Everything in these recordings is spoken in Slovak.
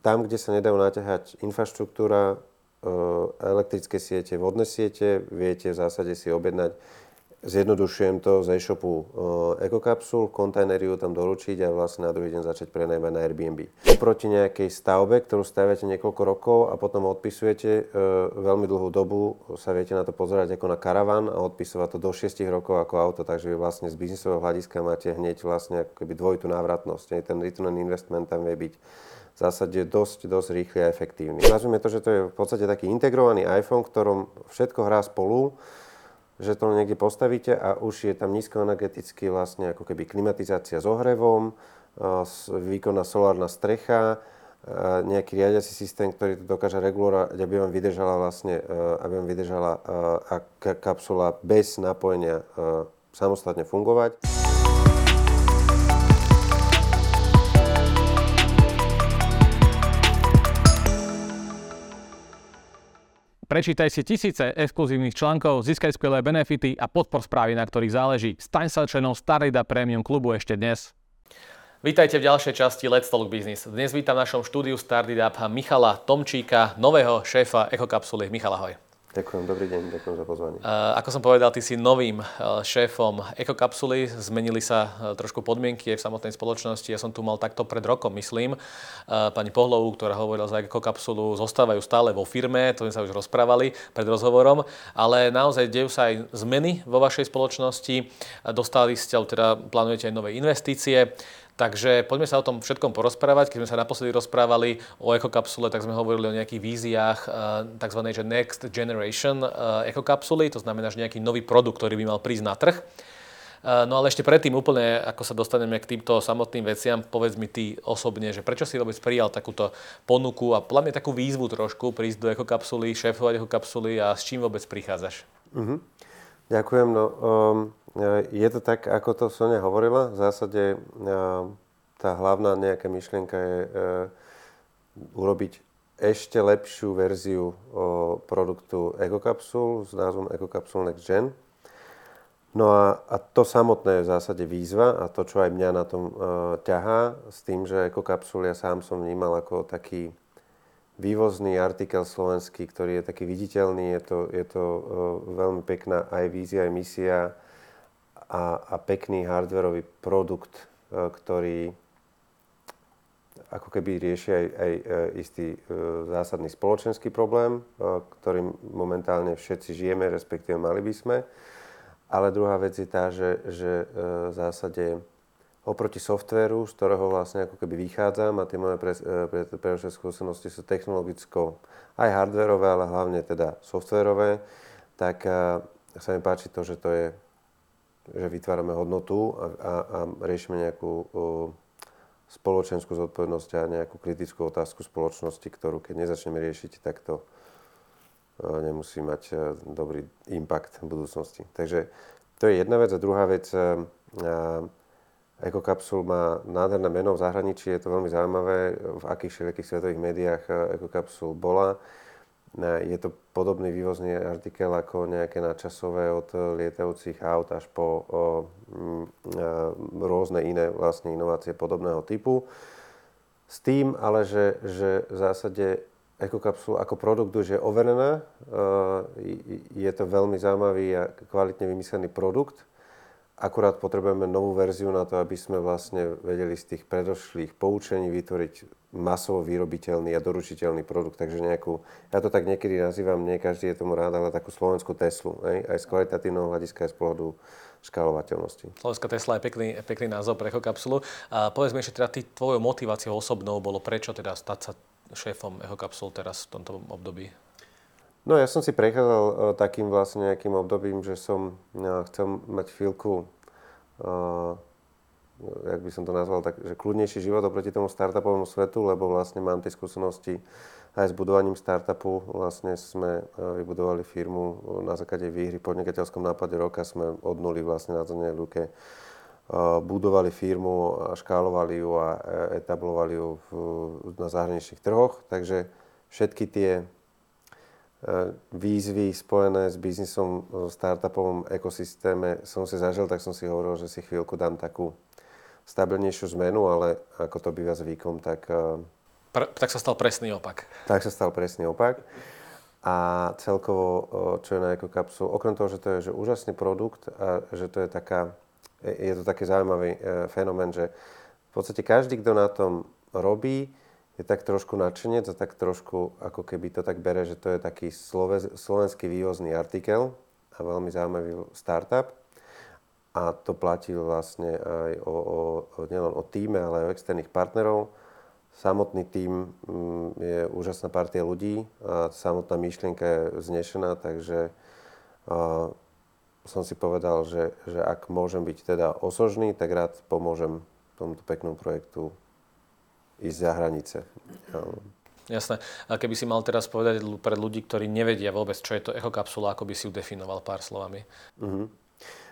tam, kde sa nedajú naťahať infraštruktúra, elektrické siete, vodné siete, viete v zásade si objednať Zjednodušujem to z e-shopu EcoCapsule, kontajnery ju tam doručiť a vlastne na druhý deň začať prenajmať na Airbnb. Oproti nejakej stavbe, ktorú staviate niekoľko rokov a potom odpisujete e, veľmi dlhú dobu, sa viete na to pozerať ako na karavan a odpisovať to do 6 rokov ako auto, takže vy vlastne z biznisového hľadiska máte hneď vlastne ako dvojitú návratnosť. Ten return on investment tam vie byť zásade dosť, dosť rýchly a efektívny. Nazvime to, že to je v podstate taký integrovaný iPhone, ktorom všetko hrá spolu že to niekde postavíte a už je tam nízkoenergeticky vlastne ako keby klimatizácia s ohrevom, výkonná solárna strecha, nejaký riadiaci systém, ktorý to dokáže regulovať, aby vám vydržala vlastne, aby vám vydržala kapsula bez napojenia samostatne fungovať. Prečítaj si tisíce exkluzívnych článkov, získaj skvelé benefity a podpor správy, na ktorých záleží. Staň sa členom Starida Premium klubu ešte dnes. Vítajte v ďalšej časti Let's Talk Business. Dnes vítam v našom štúdiu Started Up Michala Tomčíka, nového šéfa Ekokapsuly. Michala, ahoj. Ďakujem, dobrý deň, ďakujem za pozvanie. Uh, ako som povedal, ty si novým uh, šéfom Ekokapsuly, zmenili sa uh, trošku podmienky aj v samotnej spoločnosti. Ja som tu mal takto pred rokom, myslím, pani Pohlovú, ktorá hovorila za Ekokapsulu, zostávajú stále vo firme, to sme sa už rozprávali pred rozhovorom, ale naozaj dejú sa aj zmeny vo vašej spoločnosti. Dostali ste, teda plánujete aj nové investície. Takže poďme sa o tom všetkom porozprávať. Keď sme sa naposledy rozprávali o ekokapsule, tak sme hovorili o nejakých víziách eh, tzv. Že next generation eh, ekokapsuly, to znamená, že nejaký nový produkt, ktorý by mal prísť na trh. Eh, no ale ešte predtým úplne, ako sa dostaneme k týmto samotným veciam, povedz mi ty osobne, že prečo si vôbec prijal takúto ponuku a mňa takú výzvu trošku prísť do ekokapsuly, šéfovať ekokapsuly a s čím vôbec prichádzaš? Uh-huh. Ďakujem. No, um, je to tak, ako to Sonia hovorila. V zásade tá hlavná nejaká myšlienka je e, urobiť ešte lepšiu verziu produktu EcoCapsule s názvom EcoCapsule Next Gen. No a, a to samotné je v zásade výzva a to, čo aj mňa na tom uh, ťahá, s tým, že EcoCapsule ja sám som vnímal ako taký vývozný artikel slovenský, ktorý je taký viditeľný. Je to, je to uh, veľmi pekná aj vízia, aj misia a, a pekný hardwareový produkt, e, ktorý ako keby rieši aj, aj e, istý e, zásadný spoločenský problém, ktorým momentálne všetci žijeme, respektíve mali by sme. Ale druhá vec je tá, že, že v zásade oproti softvéru, z ktorého vlastne ako keby vychádzam a tie moje pre, pre, pre skúsenosti sú technologicko aj hardwareové, ale hlavne teda softwarové, tak sa mi páči to, že to je že vytvárame hodnotu a, a, a riešime nejakú uh, spoločenskú zodpovednosť a nejakú kritickú otázku spoločnosti, ktorú keď nezačneme riešiť, tak to uh, nemusí mať uh, dobrý impact v budúcnosti. Takže to je jedna vec. A druhá vec, uh, Ekokapsul má nádherné meno v zahraničí, je to veľmi zaujímavé, v akých všelijakých svetových médiách Ekokapsul bola. Je to podobný vývozný artikel ako nejaké nadčasové od lietajúcich aut až po o, m, a, rôzne iné vlastne inovácie podobného typu. S tým ale, že, že v zásade ekokapsula ako produkt už je overená, je to veľmi zaujímavý a kvalitne vymyslený produkt, Akurát potrebujeme novú verziu na to, aby sme vlastne vedeli z tých predošlých poučení vytvoriť masovo vyrobiteľný a doručiteľný produkt. Takže nejakú, ja to tak niekedy nazývam, nie každý je tomu rád, ale takú slovenskú Teslu. Aj, aj z kvalitatívneho hľadiska, aj z pohľadu škálovateľnosti. Slovenská Tesla je pekný, pekný názov pre ekokapsulu. A povedz mi ešte teda ty, tvojou motiváciou osobnou bolo prečo teda stať sa šéfom ekokapsul teraz v tomto období? No ja som si prechádzal uh, takým vlastne nejakým obdobím, že som uh, chcel mať chvíľku, uh, jak by som to nazval, tak, že kľudnejší život oproti tomu startupovému svetu, lebo vlastne mám tie skúsenosti aj s budovaním startupu. Vlastne sme uh, vybudovali firmu na základe výhry v podnikateľskom nápade roka. Sme od nuly vlastne na zadnej ruke uh, budovali firmu škálovali ju a etablovali ju v, na zahraničných trhoch. Takže všetky tie E, výzvy spojené s biznisom v startupovom ekosystéme som si zažil, tak som si hovoril, že si chvíľku dám takú stabilnejšiu zmenu, ale ako to býva zvykom, tak e, Pre, tak sa stal presný opak. Tak sa stal presný opak. A celkovo, čo je na ekokapsul, okrem toho, že to je že úžasný produkt a že to je taká, je to taký zaujímavý e, fenomén, že v podstate každý, kto na tom robí, je tak trošku nadšenec a tak trošku ako keby to tak bere, že to je taký slovenský vývozný artikel a veľmi zaujímavý startup. A to platí vlastne aj o, o, nielen o týme, ale aj o externých partnerov Samotný tím mm, je úžasná partia ľudí a samotná myšlienka je znešená, takže som si povedal, že, že ak môžem byť teda osožný, tak rád pomôžem tomuto peknému projektu ísť za hranice. Jasné. A keby si mal teraz povedať pre ľudí, ktorí nevedia vôbec, čo je to ekokapsula, ako by si ju definoval pár slovami? Uh-huh.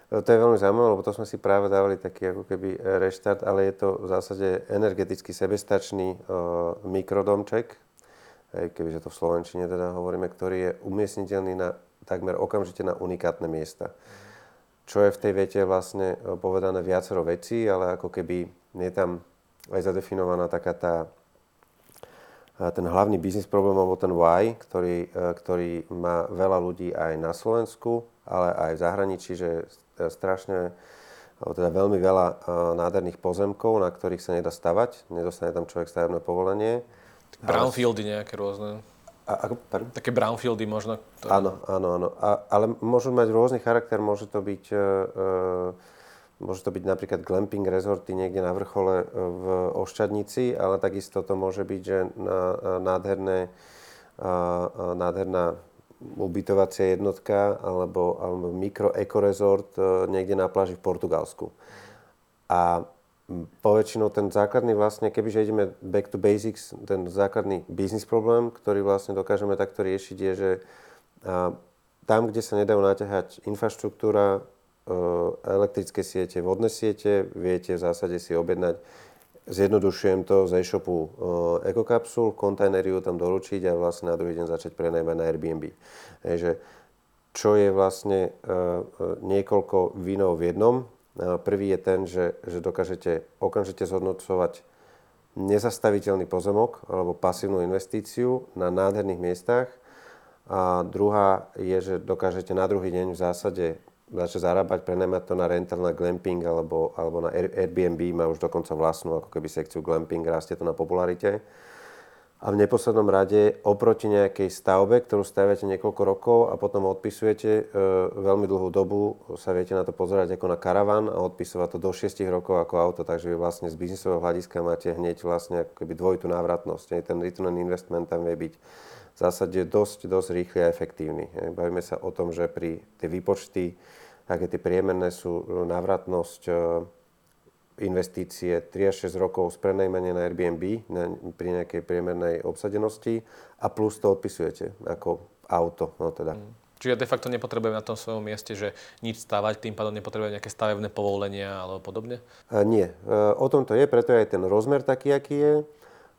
To je veľmi zaujímavé, lebo to sme si práve dávali taký ako keby reštart, ale je to v zásade energeticky sebestačný uh, mikrodomček, aj kebyže to v Slovenčine teda hovoríme, ktorý je umiestniteľný na takmer okamžite na unikátne miesta. Čo je v tej vete vlastne povedané viacero vecí, ale ako keby je tam aj zadefinovaná taká tá, ten hlavný biznis problém, alebo ten why, ktorý, ktorý má veľa ľudí aj na Slovensku, ale aj v zahraničí, že strašne, teda veľmi veľa nádherných pozemkov, na ktorých sa nedá stavať. Nedostane tam človek stavebné povolenie. Brownfieldy nejaké rôzne. A, ako, pardon? Také brownfieldy možno. To... Áno, áno, áno. A, ale môžu mať rôzny charakter. Môže to byť, e, e, môže to byť napríklad glamping resorty niekde na vrchole e, v Oščadnici, ale takisto to môže byť, že na, nádherné, nádherná ubytovacia jednotka alebo, alebo mikroekorezort e, niekde na pláži v Portugalsku. A poväčšinou ten základný vlastne, kebyže ideme back to basics, ten základný biznis problém, ktorý vlastne dokážeme takto riešiť, je, že tam, kde sa nedajú naťahať infraštruktúra, e, elektrické siete, vodné siete, viete v zásade si objednať Zjednodušujem to z e-shopu uh, EcoCapsule, kontajneriu tam doručiť a vlastne na druhý deň začať prenajmať na Airbnb. že čo je vlastne uh, niekoľko vínov v jednom. Uh, prvý je ten, že, že dokážete okamžite zhodnocovať nezastaviteľný pozemok alebo pasívnu investíciu na nádherných miestach. A druhá je, že dokážete na druhý deň v zásade začať zarábať, prenajmať to na rental, na glamping alebo, alebo na Airbnb, má už dokonca vlastnú ako keby sekciu glamping, rastie to na popularite. A v neposlednom rade oproti nejakej stavbe, ktorú staviate niekoľko rokov a potom odpisujete e, veľmi dlhú dobu, sa viete na to pozerať ako na karavan a odpisovať to do 6 rokov ako auto, takže vy vlastne z biznisového hľadiska máte hneď vlastne ako keby dvojitú návratnosť. Ten return on investment tam vie byť v zásade dosť, dosť rýchly a efektívny. Bavíme sa o tom, že pri tie výpočty, aké tie priemerné sú návratnosť e, investície 3 až 6 rokov z prenajmenia na Airbnb na, pri nejakej priemernej obsadenosti a plus to odpisujete ako auto. No teda. Mm. Čiže de facto nepotrebujem na tom svojom mieste, že nič stavať, tým pádom nepotrebujem nejaké stavebné povolenia alebo podobne? E, nie. E, o tom to je, preto je aj ten rozmer taký, aký je.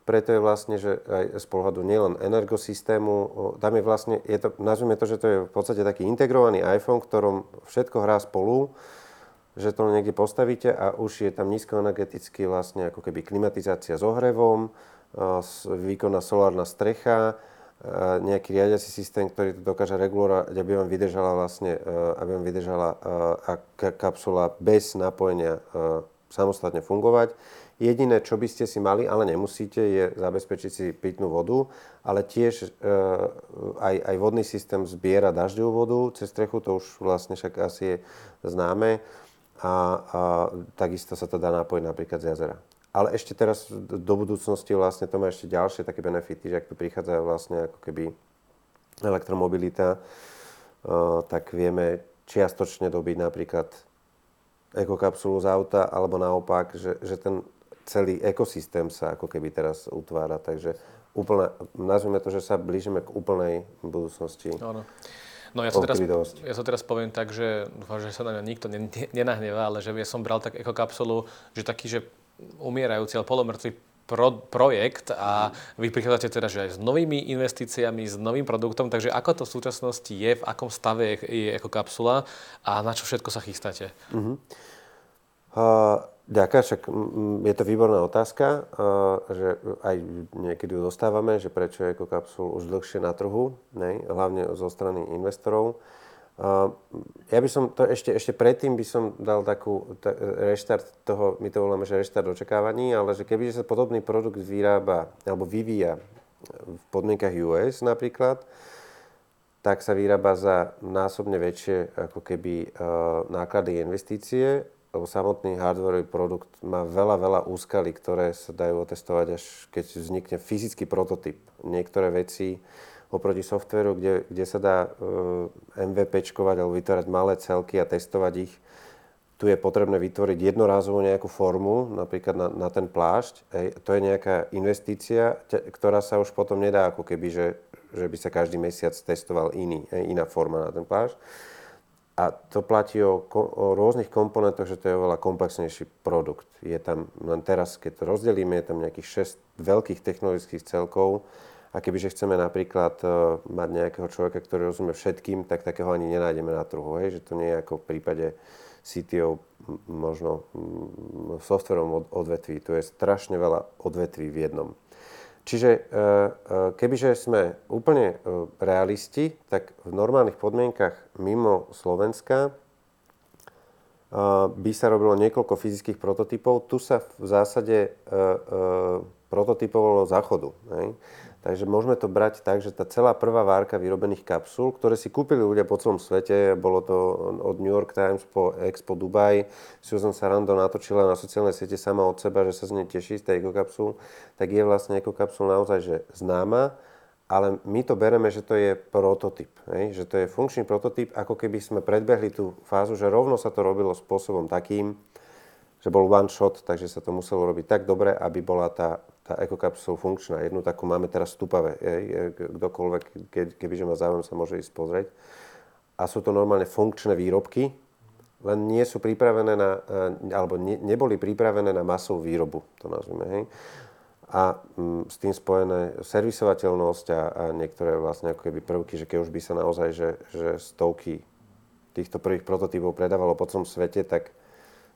Preto je vlastne, že aj z pohľadu nielen energosystému, tam je vlastne, je to, nazvime to, že to je v podstate taký integrovaný iPhone, ktorom všetko hrá spolu, že to niekde postavíte a už je tam nízkoenergeticky vlastne ako keby klimatizácia s ohrevom, výkonná solárna strecha, nejaký riadiaci systém, ktorý to dokáže regulovať, aby vám vydržala vlastne, aby vám vydržala kapsula bez napojenia samostatne fungovať. Jediné, čo by ste si mali, ale nemusíte, je zabezpečiť si pitnú vodu, ale tiež e, aj, aj vodný systém zbiera dažďovú vodu cez strechu, to už vlastne však asi je známe. A, a takisto sa to dá napojiť napríklad z jazera. Ale ešte teraz do budúcnosti vlastne to má ešte ďalšie také benefity, že ak tu prichádza vlastne ako keby elektromobilita, e, tak vieme čiastočne dobiť napríklad ekokapsulu z auta, alebo naopak, že, že ten celý ekosystém sa ako keby teraz utvára. Takže úplne, nazvime to, že sa blížime k úplnej budúcnosti. Áno. No ja to, teraz, ja to teraz poviem tak, že dúfam, že sa na mňa nikto nenahnevá, ale že ja som bral tak ekokapsulu, že taký, že umierajúci, ale polomrtvý pro, projekt a vy prichádzate teda že aj s novými investíciami, s novým produktom, takže ako to v súčasnosti je, v akom stave je, je ekokapsula a na čo všetko sa chystáte? Uh-huh. Uh, Ďakujem, však je to výborná otázka, že aj niekedy ju dostávame, že prečo je ekokapsul už dlhšie na trhu, ne? hlavne zo strany investorov. Ja by som to ešte, ešte predtým by som dal takú ta, reštart toho, my to voláme, že reštart očakávaní, ale že keby sa podobný produkt vyrába alebo vyvíja v podmienkach US napríklad, tak sa vyrába za násobne väčšie ako keby náklady investície lebo samotný hardwareový produkt má veľa, veľa úskalí, ktoré sa dajú otestovať až keď vznikne fyzický prototyp. Niektoré veci oproti softveru, kde, kde sa dá e, MVPčkovať alebo vytvárať malé celky a testovať ich, tu je potrebné vytvoriť jednorázovú nejakú formu, napríklad na, na ten plášť. Ej, to je nejaká investícia, ktorá sa už potom nedá ako keby, že, že by sa každý mesiac testoval iný, ej, iná forma na ten plášť. A to platí o, o rôznych komponentoch, že to je oveľa komplexnejší produkt. Je tam, len teraz, keď to rozdelíme, je tam nejakých 6 veľkých technologických celkov a kebyže chceme napríklad uh, mať nejakého človeka, ktorý rozumie všetkým, tak takého ani nenájdeme na trhu. Hej? Že to nie je ako v prípade CTO možno v softverom odvetví. Tu je strašne veľa odvetví v jednom. Čiže e, e, kebyže sme úplne e, realisti, tak v normálnych podmienkach mimo Slovenska by sa robilo niekoľko fyzických prototypov. Tu sa v zásade prototypovalo záchodu. Takže môžeme to brať tak, že tá celá prvá várka vyrobených kapsul, ktoré si kúpili ľudia po celom svete, bolo to od New York Times po Expo Dubai, Susan Sarando natočila na sociálnej siete sama od seba, že sa z nej teší z tej ekokapsul, tak je vlastne ekokapsul naozaj že známa, ale my to bereme, že to je prototyp, že to je funkčný prototyp, ako keby sme predbehli tú fázu, že rovno sa to robilo spôsobom takým, že bol one shot, takže sa to muselo robiť tak dobre, aby bola tá tá ekokapsul funkčná. Jednu takú máme teraz stupavé. Kdokoľvek, ke, kebyže má záujem, sa môže ísť pozrieť. A sú to normálne funkčné výrobky, len nie sú pripravené na, e, alebo ne, neboli pripravené na masovú výrobu, to nazvime, hej. A m, mm, s tým spojené servisovateľnosť a, a niektoré vlastne ako keby prvky, že keď už by sa naozaj, že, že stovky týchto prvých prototypov predávalo po celom svete, tak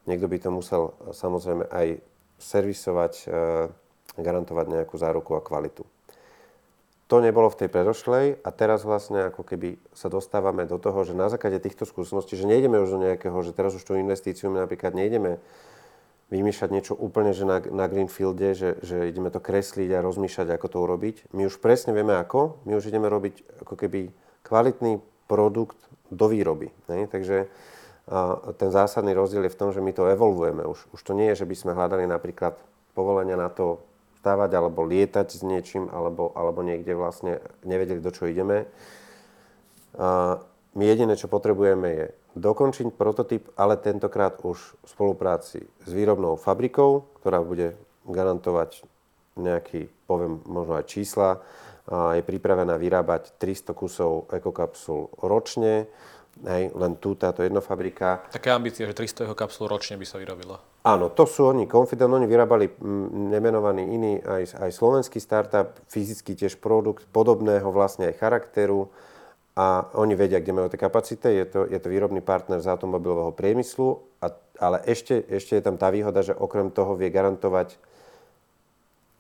niekto by to musel samozrejme aj servisovať, e, garantovať nejakú záruku a kvalitu. To nebolo v tej predošlej a teraz vlastne ako keby sa dostávame do toho, že na základe týchto skúseností, že nejdeme už do nejakého, že teraz už tú investíciu my napríklad nejdeme vymýšľať niečo úplne že na, na Greenfielde, že, že ideme to kresliť a rozmýšľať, ako to urobiť. My už presne vieme ako, my už ideme robiť ako keby kvalitný produkt do výroby. Ne? Takže a ten zásadný rozdiel je v tom, že my to evolvujeme. Už, už to nie je, že by sme hľadali napríklad povolenia na to stávať alebo lietať s niečím, alebo, alebo niekde vlastne nevedeli, do čo ideme. A my jediné, čo potrebujeme, je dokončiť prototyp, ale tentokrát už v spolupráci s výrobnou fabrikou, ktorá bude garantovať nejaký, poviem možno aj čísla, a je pripravená vyrábať 300 kusov ekokapsul ročne Hej, len tu táto jedna fabrika. Také ambície, že 300 jeho kapsul ročne by sa vyrobilo. Áno, to sú oni. Confident, oni vyrábali m, nemenovaný iný aj, aj slovenský startup, fyzicky tiež produkt podobného vlastne aj charakteru a oni vedia, kde majú tie kapacity. Je to, je to výrobný partner z automobilového priemyslu, a, ale ešte, ešte je tam tá výhoda, že okrem toho vie garantovať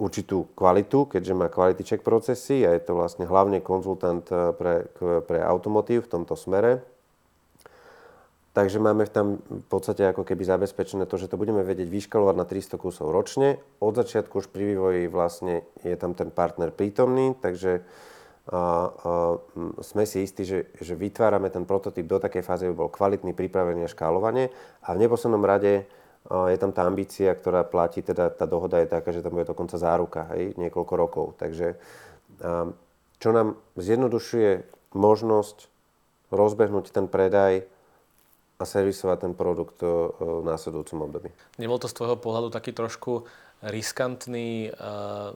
určitú kvalitu, keďže má quality check procesy a je to vlastne hlavne konzultant eh, pre, pre automotív v tomto smere Takže máme tam v podstate ako keby zabezpečené to, že to budeme vedieť vyškalovať na 300 kusov ročne. Od začiatku už pri vývoji vlastne je tam ten partner prítomný, takže a, a, sme si istí, že, že vytvárame ten prototyp do takej fázy, aby bol kvalitný, pripravený a škálovanie. A v neposlednom rade je tam tá ambícia, ktorá platí, teda tá dohoda je taká, že tam bude dokonca záruka, hej, niekoľko rokov. Takže čo nám zjednodušuje možnosť rozbehnúť ten predaj a servisovať ten produkt v následujúcom období. Nebol to z tvojho pohľadu taký trošku riskantný uh,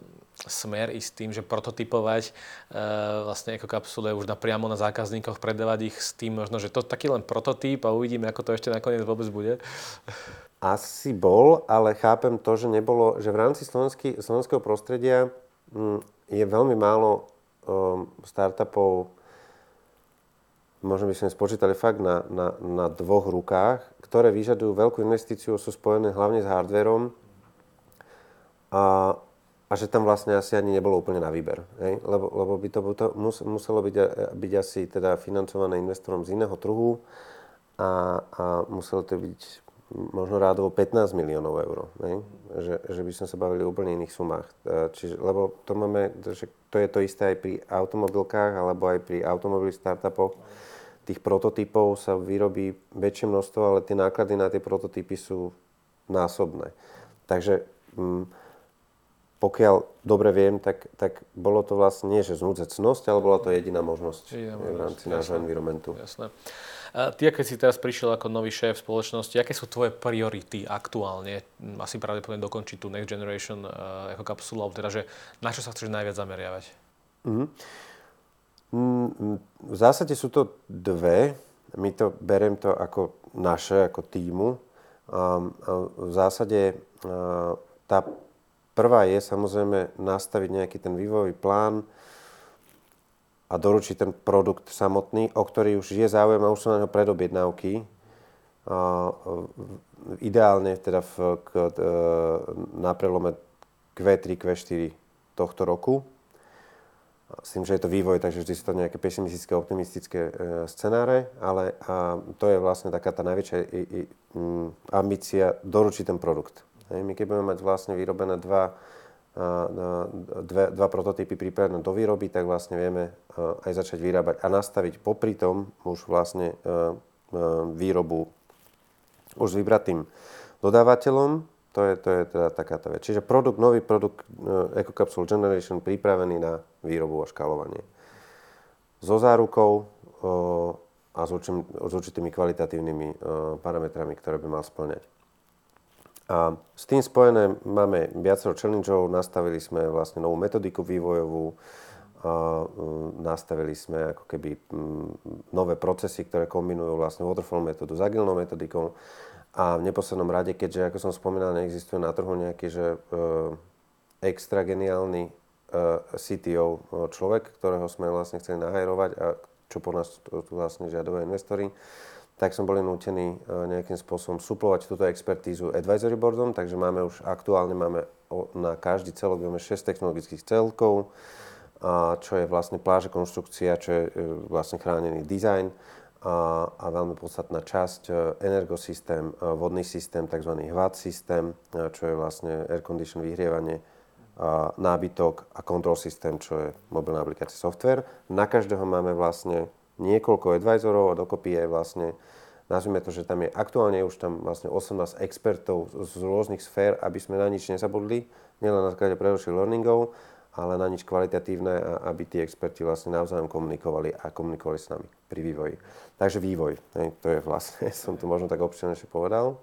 smer i s tým, že prototypovať uh, vlastne ako kapsule už napriamo na zákazníkoch, predávať ich s tým možno, že to taký len prototyp a uvidíme, ako to ešte nakoniec vôbec bude? Asi bol, ale chápem to, že nebolo, že v rámci slovenského prostredia hm, je veľmi málo um, startupov možno by sme spočítali fakt na, na, na dvoch rukách, ktoré vyžadujú veľkú investíciu, sú spojené hlavne s hardverom a, a že tam vlastne asi ani nebolo úplne na výber. Hej? Lebo, lebo by to, to mus, muselo byť, byť asi teda financované investorom z iného trhu a, a muselo to byť možno rádovo 15 miliónov eur. Že, že by sme sa bavili o úplne iných sumách. E, čiže, lebo to máme, to je to isté aj pri automobilkách alebo aj pri automobilových startupoch. Tých prototypov sa vyrobí väčšie množstvo, ale tie náklady na tie prototypy sú násobné. Takže m, mm, pokiaľ dobre viem, tak, tak bolo to vlastne nie, že znúdzecnosť, ale bola to jediná možnosť jediná v rámci nášho environmentu. Jasné. Ty, keď si teraz prišiel ako nový šéf spoločnosti, aké sú tvoje priority aktuálne? Asi pravdepodobne dokončiť tú Next Generation uh, ako kapsulu, alebo teda, že na čo sa chceš najviac zameriavať? Mm-hmm. V zásade sú to dve. My to beriem to ako naše, ako týmu. V zásade tá prvá je samozrejme nastaviť nejaký ten vývojový plán, a doručiť ten produkt samotný, o ktorý už je záujem a už sú na ňo predobjednávky. Ideálne teda v, k, e, na prelome Q3, Q4 tohto roku. S tým, že je to vývoj, takže vždy sú to nejaké pesimistické, optimistické e, scenáre, ale a to je vlastne taká tá najväčšia i, i, m, ambícia doručiť ten produkt. Hej, my keď budeme mať vlastne vyrobené dva dve, dva prototypy pripravené do výroby, tak vlastne vieme aj začať vyrábať a nastaviť popri tom už vlastne výrobu už s vybratým dodávateľom. To je, to je teda taká tá vec. Čiže produkt, nový produkt EcoCapsule Generation pripravený na výrobu a škálovanie. So zárukou a s, určitými, s určitými kvalitatívnymi parametrami, ktoré by mal splňať. A s tým spojené máme viacero challengeov, nastavili sme vlastne novú metodiku vývojovú, a nastavili sme ako keby mm, nové procesy, ktoré kombinujú vlastne waterfall metódu s agilnou metodikou. A v neposlednom rade, keďže, ako som spomínal, neexistuje na trhu nejaký že, e, extra geniálny e, CTO e, človek, ktorého sme vlastne chceli nahajrovať a čo po nás tu vlastne žiadajú investori, tak sme boli nútení nejakým spôsobom suplovať túto expertízu advisory boardom, takže máme už aktuálne máme na každý celok máme 6 technologických celkov, a čo je vlastne pláže konštrukcia, čo je vlastne chránený dizajn a, a veľmi podstatná časť e, energosystém, vodný systém, tzv. HVAC systém, čo je vlastne air condition vyhrievanie, a nábytok a control systém, čo je mobilná aplikácia software. Na každého máme vlastne niekoľko advisorov a dokopy je vlastne, nazvime to, že tam je aktuálne už tam vlastne 18 expertov z rôznych sfér, aby sme na nič nezabudli, nielen na základe predošlých learningov, ale na nič kvalitatívne aby tí experti vlastne navzájom komunikovali a komunikovali s nami pri vývoji. Takže vývoj, to je vlastne, som to možno tak občianejšie povedal.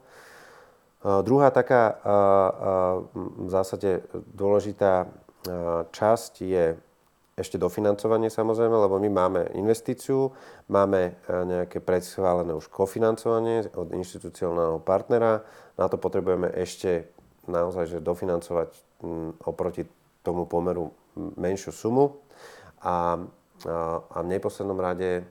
Uh, druhá taká v zásade dôležitá časť je ešte dofinancovanie samozrejme, lebo my máme investíciu, máme e, nejaké predschválené už kofinancovanie od inštitucionálneho partnera. Na to potrebujeme ešte naozaj že dofinancovať oproti tomu pomeru menšiu sumu. A, a, v neposlednom rade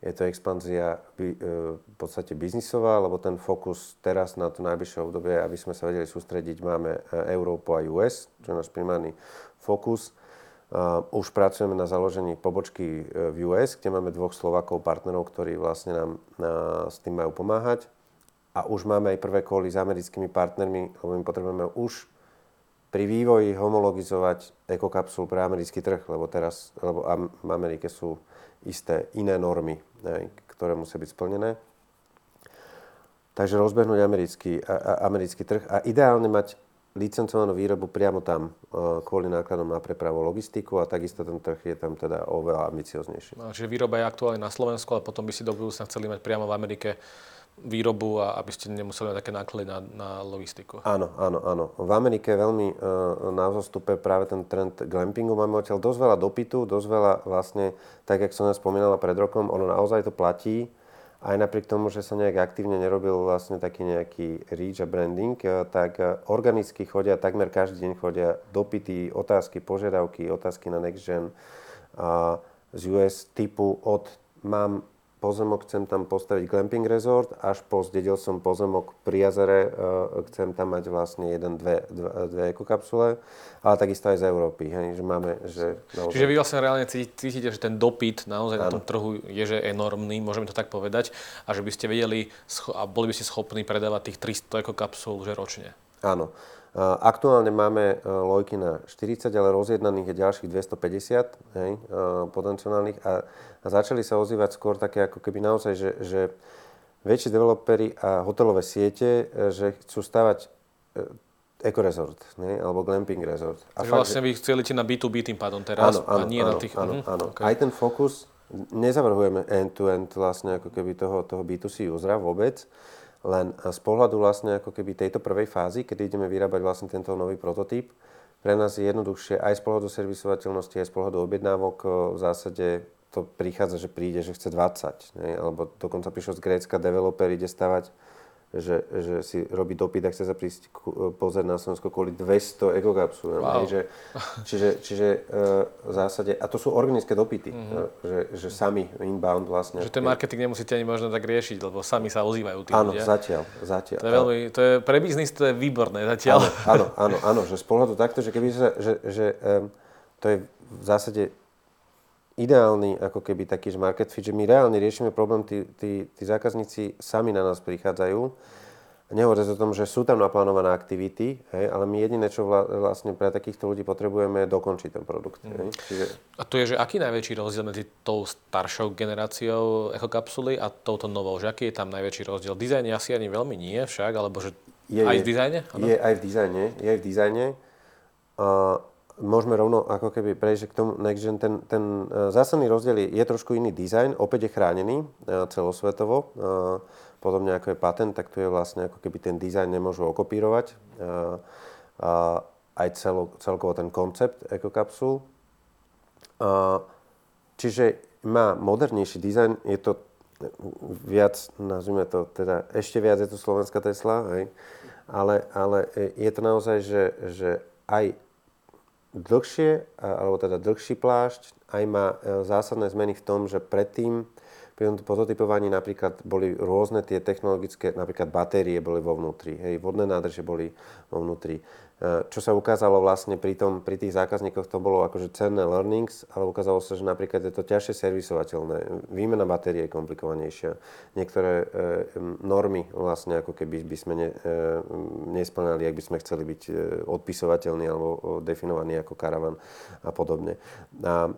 je to expanzia e, v podstate biznisová, lebo ten fokus teraz na to najbližšie obdobie, aby sme sa vedeli sústrediť, máme e, Európu a US, čo je náš primárny fokus Uh, už pracujeme na založení pobočky v US, kde máme dvoch Slovakov partnerov, ktorí vlastne nám s tým majú pomáhať. A už máme aj prvé koly s americkými partnermi, lebo my potrebujeme už pri vývoji homologizovať ekokapsul pre americký trh, lebo teraz, lebo v Amerike sú isté iné normy, ktoré musia byť splnené. Takže rozbehnúť americký, americký trh a ideálne mať licencovanú výrobu priamo tam e, kvôli nákladom na prepravu logistiku a takisto ten trh je tam teda oveľa ambicioznejší. No, čiže výroba je aktuálne na Slovensku, ale potom by si do budúcna chceli mať priamo v Amerike výrobu a aby ste nemuseli mať také náklady na, na logistiku. Áno, áno, áno. V Amerike je veľmi uh, na zostupe práve ten trend glampingu. Máme odtiaľ dosť veľa dopytu, dosť veľa vlastne, tak jak som ja spomínala pred rokom, ono naozaj to platí aj napriek tomu, že sa nejak aktívne nerobil vlastne taký nejaký reach a branding, eh, tak eh, organicky chodia, takmer každý deň chodia dopity, otázky, požiadavky, otázky na Next Gen z US typu od mám pozemok, chcem tam postaviť glamping resort, až po zdedil som pozemok pri jazere, e, chcem tam mať vlastne jeden, dve, dve, dve ekokapsule, ale takisto aj z Európy, hej, že máme, že naozaj... Čiže vy vlastne reálne cítite, že ten dopyt naozaj ano. na tom trhu je že enormný, môžeme to tak povedať, a že by ste vedeli a boli by ste schopní predávať tých 300 ekokapsul že ročne. Áno. Aktuálne máme e, lojky na 40, ale rozjednaných je ďalších 250 hej, e, potenciálnych a, a začali sa ozývať skôr také ako keby naozaj, že, že väčší developery a hotelové siete, e, že chcú stavať ekorezort, ne? alebo glamping resort. A Takže fakt, vlastne vy chceli na B2B tým pádom teraz áno, áno, a nie áno, na tých... Áno, áno. Okay. Aj ten fokus, nezavrhujeme end-to-end vlastne ako keby toho, toho B2C usera vôbec, len z pohľadu vlastne ako keby tejto prvej fázy, kedy ideme vyrábať vlastne tento nový prototyp, pre nás je jednoduchšie aj z pohľadu servisovateľnosti, aj z pohľadu objednávok v zásade to prichádza, že príde, že chce 20, ne? alebo dokonca prišiel z Grécka developer, ide stavať že, že si robí dopyt a chce sa prísť pozrieť na Slovensko kvôli 200 ekokapsul. Wow. Že, čiže, čiže uh, v zásade, a to sú organické dopyty, mm-hmm. že, že sami inbound vlastne. Že ten marketing nemusíte ani možno tak riešiť, lebo sami sa ozývajú tí áno, ľudia. zatiaľ, zatiaľ. To je, veľmi, to je pre biznis to je výborné zatiaľ. Áno, áno, áno, áno že z pohľadu takto, že keby sa, že, že um, to je v zásade ideálny ako keby taký market fit, že my reálne riešime problém, tí, tí, tí zákazníci sami na nás prichádzajú. Nehovoria o tom, že sú tam naplánované aktivity, hej, ale my jediné, čo vlastne pre takýchto ľudí potrebujeme, je dokončiť ten produkt. Mm. Hej. Čiže... A tu je, že aký najväčší rozdiel medzi tou staršou generáciou ekokapsuly a touto novou? Že aký je tam najväčší rozdiel? Dizajn asi ani veľmi nie však, alebo že je, aj v dizajne? Ano? Je aj v dizajne. Je aj v dizajne. Uh, môžeme rovno ako keby prejsť k tomu Next Gen. Ten, ten uh, zásadný rozdiel je, je trošku iný dizajn, opäť je chránený uh, celosvetovo. Uh, podobne ako je patent, tak tu je vlastne ako keby ten dizajn nemôžu okopírovať. Aj celo, celkovo ten koncept ekokapsul. Čiže má modernejší dizajn, je to viac, nazvime to teda, ešte viac je to slovenská Tesla, hej? Ale, ale je to naozaj, že, že aj dlhšie, alebo teda dlhší plášť, aj má e, zásadné zmeny v tom, že predtým pri tom prototypovaní napríklad boli rôzne tie technologické, napríklad batérie boli vo vnútri, hej, vodné nádrže boli vo vnútri. E, čo sa ukázalo vlastne pri, tom, pri tých zákazníkoch, to bolo akože cenné learnings, ale ukázalo sa, že napríklad je to ťažšie servisovateľné. Výmena batérie je komplikovanejšia. Niektoré e, normy vlastne ako keby by sme ne, e, nesplňali, ak by sme chceli byť e, odpisovateľní alebo definovaní ako karavan a podobne. A, e,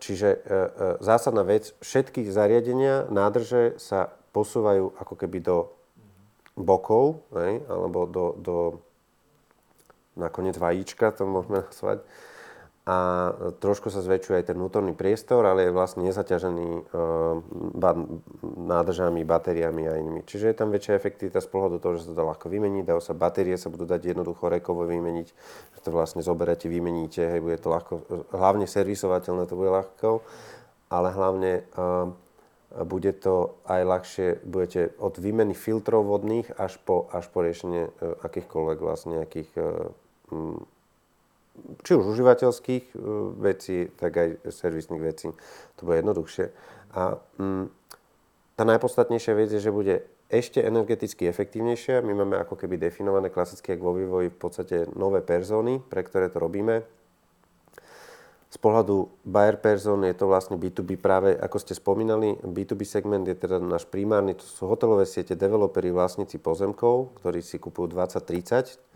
čiže e, e, zásadná vec, všetky zariadenia, nádrže sa posúvajú ako keby do bokov, hej, alebo do, do nakoniec vajíčka, to môžeme nazvať. A trošku sa zväčšuje aj ten vnútorný priestor, ale je vlastne nezaťažený uh, nádržami, batériami a inými. Čiže je tam väčšia efektivita z pohľadu toho, že sa to dá ľahko vymeniť, dá sa batérie sa budú dať jednoducho rekovo vymeniť, že to vlastne zoberete, vymeníte, hej, bude to ľahko, hlavne servisovateľné to bude ľahko, ale hlavne uh, bude to aj ľahšie, budete od výmeny filtrov vodných až po, až po riešenie uh, akýchkoľvek vlastne nejakých či už užívateľských e, vecí, tak aj servisných vecí. To bude jednoduchšie. A mm, tá najpodstatnejšia vec je, že bude ešte energeticky efektívnejšia. My máme ako keby definované klasické vo vývoji v podstate nové perzóny, pre ktoré to robíme. Z pohľadu buyer person je to vlastne B2B práve, ako ste spomínali, B2B segment je teda náš primárny, to sú hotelové siete, developeri, vlastníci pozemkov, ktorí si kupujú 20-30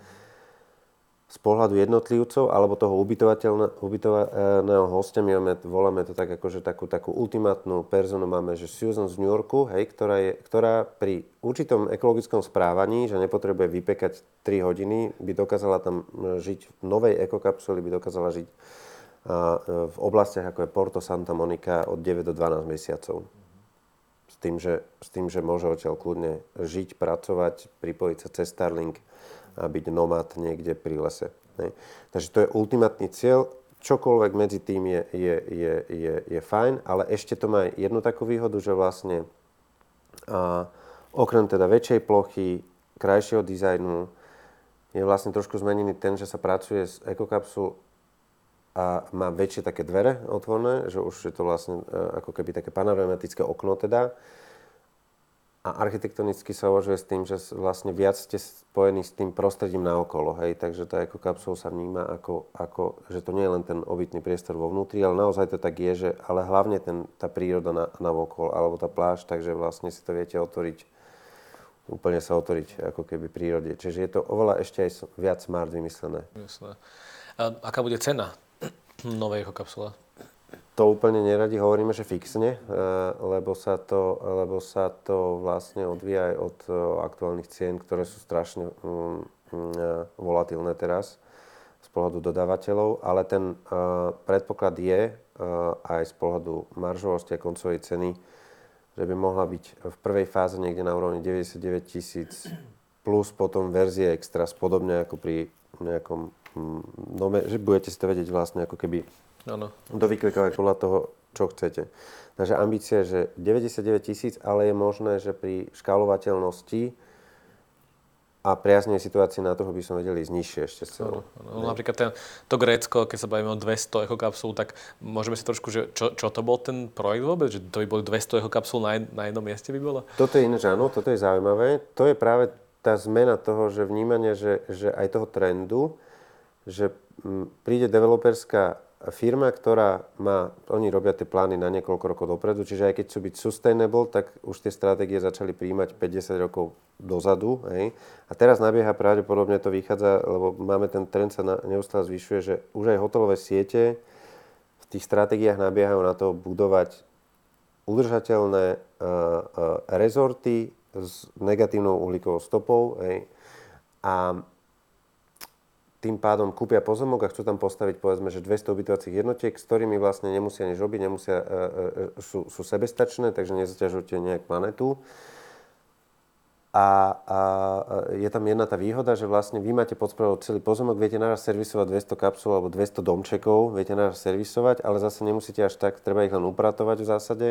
z pohľadu jednotlivcov alebo toho ubytovaného hostia, my máme, voláme to tak ako, že takú, takú ultimátnu personu. Máme, že Susan z New Yorku, hej, ktorá, je, ktorá pri určitom ekologickom správaní, že nepotrebuje vypekať 3 hodiny, by dokázala tam e, žiť v novej ekokapsuli, by dokázala žiť a, e, v oblastiach ako je Porto Santa Monica od 9 do 12 mesiacov. S tým, že, s tým, že môže odtiaľ kľudne žiť, pracovať, pripojiť sa cez Starlink, a byť nomad niekde pri lese. Hej. Takže to je ultimátny cieľ. Čokoľvek medzi tým je, je, je, je, je fajn, ale ešte to má jednu takú výhodu, že vlastne a, okrem teda väčšej plochy, krajšieho dizajnu, je vlastne trošku zmenený ten, že sa pracuje s ekokapsul a má väčšie také dvere otvorené, že už je to vlastne uh, ako keby také panoramatické okno teda. A architektonicky sa uvažuje s tým, že vlastne viac ste spojení s tým prostredím naokolo, hej, takže tá kapsul sa vníma ako, ako, že to nie je len ten obytný priestor vo vnútri, ale naozaj to tak je, že, ale hlavne ten, tá príroda na, na okolo, alebo tá pláž, takže vlastne si to viete otvoriť, úplne sa otvoriť ako keby prírode. Čiže je to oveľa ešte aj viac smart vymyslené. A aká bude cena novej kapsule? To úplne neradi hovoríme, že fixne, eh, lebo sa to, lebo sa to vlastne odvíja aj od eh, aktuálnych cien, ktoré sú strašne mm, mm, eh, volatilné teraz z pohľadu dodávateľov, ale ten predpoklad je aj z pohľadu maržovosti a koncovej ceny, že by mohla byť v prvej fáze niekde na úrovni 99 tisíc plus potom verzie extra, podobne ako pri nejakom nome, že budete si to vedieť vlastne ako keby Ano. Dovyklikávať podľa toho, čo chcete. Takže ambícia je, že 99 tisíc, ale je možné, že pri škálovateľnosti a priaznej situácii na trhu by som vedeli ísť nižšie ešte z no, no, Napríklad ten, to Grécko, keď sa bavíme o 200 kapsul, tak môžeme si trošku, že čo, čo to bol ten projekt vôbec? Že to by boli 200 kapsul na, na jednom mieste by bolo? Toto je iné, áno, toto je zaujímavé. To je práve tá zmena toho, že vnímanie, že, že aj toho trendu, že príde developerská firma, ktorá má, oni robia tie plány na niekoľko rokov dopredu, čiže aj keď chcú byť sustainable, tak už tie stratégie začali príjmať 50 rokov dozadu. Hej. A teraz nabieha pravdepodobne to vychádza, lebo máme ten trend sa neustále zvyšuje, že už aj hotelové siete v tých stratégiách nabiehajú na to budovať udržateľné uh, uh, rezorty s negatívnou uhlíkovou stopou. Hej. A tým pádom kúpia pozemok a chcú tam postaviť povedzme, že 200 ubytovacích jednotiek, s ktorými vlastne nemusia nič robiť, nemusia, e, e, e, sú, sú sebestačné, takže nezaťažujete nejak planetu. A, a je tam jedna tá výhoda, že vlastne vy máte pod celý pozemok, viete naraz servisovať 200 kapsul alebo 200 domčekov, viete naraz servisovať, ale zase nemusíte až tak, treba ich len upratovať v zásade,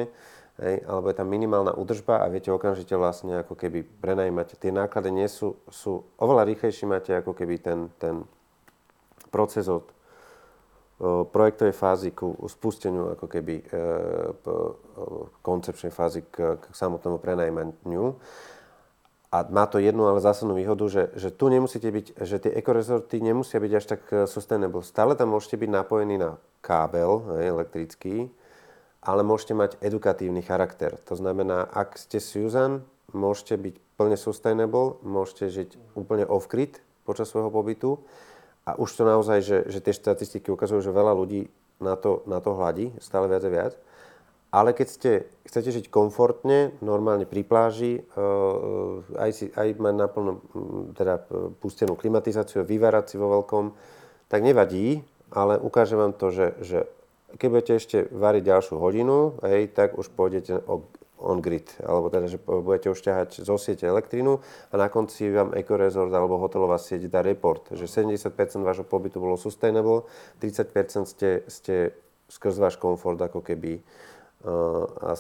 hej, alebo je tam minimálna údržba a viete okamžite vlastne ako keby prenajímať. Tie náklady nie sú, sú oveľa rýchlejšie máte ako keby ten, ten proces od projektovej fázy ku spusteniu ako keby e, koncepčnej fázy k, k samotnému prenajímaniu. A má to jednu ale zásadnú výhodu, že, že tu nemusíte byť, že tie ekorezorty nemusia byť až tak e, sustainable. Stále tam môžete byť napojení na kábel hej, elektrický, ale môžete mať edukatívny charakter. To znamená, ak ste Susan, môžete byť plne sustainable, môžete žiť úplne off-grid počas svojho pobytu a už to naozaj, že, že tie štatistiky ukazujú, že veľa ľudí na to, na to hladí, stále viac a viac. Ale keď ste, chcete žiť komfortne, normálne pri pláži, uh, aj, si, aj mať naplno teda pustenú klimatizáciu, vyvárať si vo veľkom, tak nevadí, ale ukážem vám to, že, že keď budete ešte variť ďalšiu hodinu, hej, tak už pôjdete o, on-grid, alebo teda, že budete už ťahať zo siete elektrinu a na konci vám EcoResort alebo hotelová sieť dá report, že 70% vášho pobytu bolo sustainable, 30% ste, ste skrz váš komfort ako keby uh, a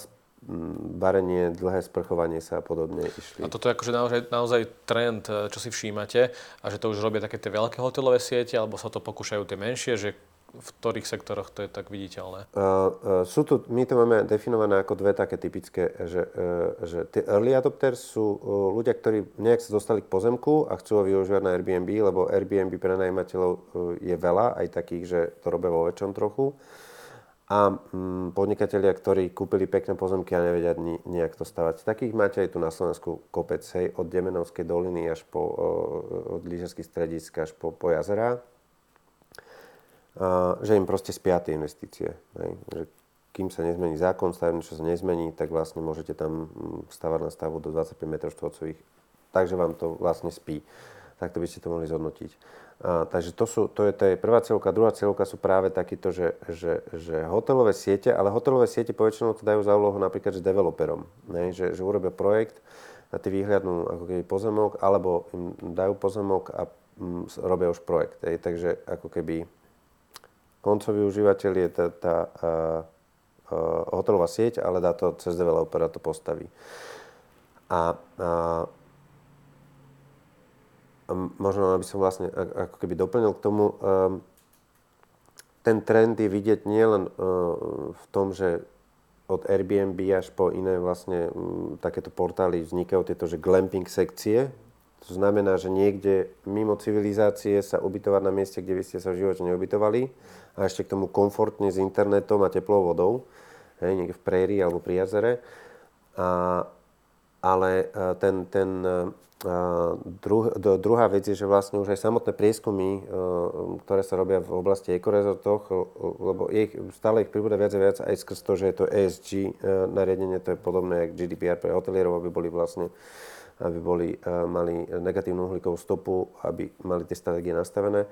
varenie, dlhé sprchovanie sa a podobne išli. A toto je akože naozaj, naozaj trend, e, čo si všímate a že to už robia také tie veľké hotelové siete alebo sa to pokúšajú tie menšie, že v ktorých sektoroch to je tak viditeľné? Uh, uh, sú tu, my to máme definované ako dve také typické, že, uh, že tie early adopters sú uh, ľudia, ktorí nejak sa dostali k pozemku a chcú ho využívať na Airbnb, lebo Airbnb prenajímateľov uh, je veľa, aj takých, že to robia vo väčšom trochu. A um, podnikatelia, ktorí kúpili pekné pozemky a nevedia ni, nejak to stavať. Takých máte aj tu na Slovensku kopec, hej, od Demenovskej doliny až po, uh, od lyžerských stredisk až po, po jazera že im proste spia tie investície. Hej? Že kým sa nezmení zákon, stavebný čo sa nezmení, tak vlastne môžete tam mm, stavať na stavu do 25 m štvorcových. Takže vám to vlastne spí. Takto by ste to mohli zhodnotiť. A, takže to, sú, to je, to je prvá celka. Druhá celka sú práve takýto, že, že, že hotelové siete, ale hotelové siete poväčšinou to dajú za úlohu napríklad že developerom. Ne? Že, že urobia projekt, na tý výhľadnú ako keby pozemok, alebo im dajú pozemok a mm, robia už projekt. Hej? Takže ako keby koncový užívateľ je tá, tá uh, hotelová sieť, ale dá to cez developera to postaví. A, uh, možno aby som vlastne ako keby doplnil k tomu, um, ten trend je vidieť nielen v tom, že od Airbnb až po iné vlastne takéto portály vznikajú tieto, že glamping sekcie. To znamená, že niekde mimo civilizácie sa ubytovať na mieste, kde vy ste sa v živote neubytovali a ešte k tomu komfortne s internetom a teplou vodou, hej, niekde v prérii alebo pri jazere. A, ale e, ten, ten e, Druh, druhá vec je, že vlastne už aj samotné prieskumy, e, ktoré sa robia v oblasti ekorezortoch, lebo ich, stále ich pribúda viac a viac aj skrz to, že je to ESG nariadenie, to je podobné ako GDPR pre hotelierov, aby boli vlastne aby boli, mali negatívnu uhlíkovú stopu, aby mali tie stratégie nastavené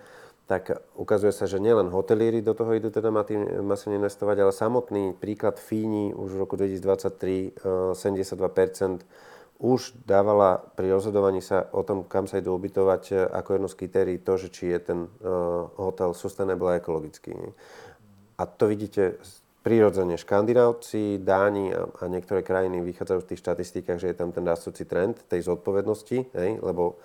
tak ukazuje sa, že nielen hotelieri do toho idú teda masívne investovať, ale samotný príklad Fíni už v roku 2023 72% už dávala pri rozhodovaní sa o tom, kam sa idú ubytovať e, ako jedno z kritérií to, že či je ten e, hotel sustainable a ekologický. A to vidíte prirodzene. Škandinávci, Dáni a, a niektoré krajiny vychádzajú v tých štatistikách, že je tam ten rastúci trend tej zodpovednosti, hej, lebo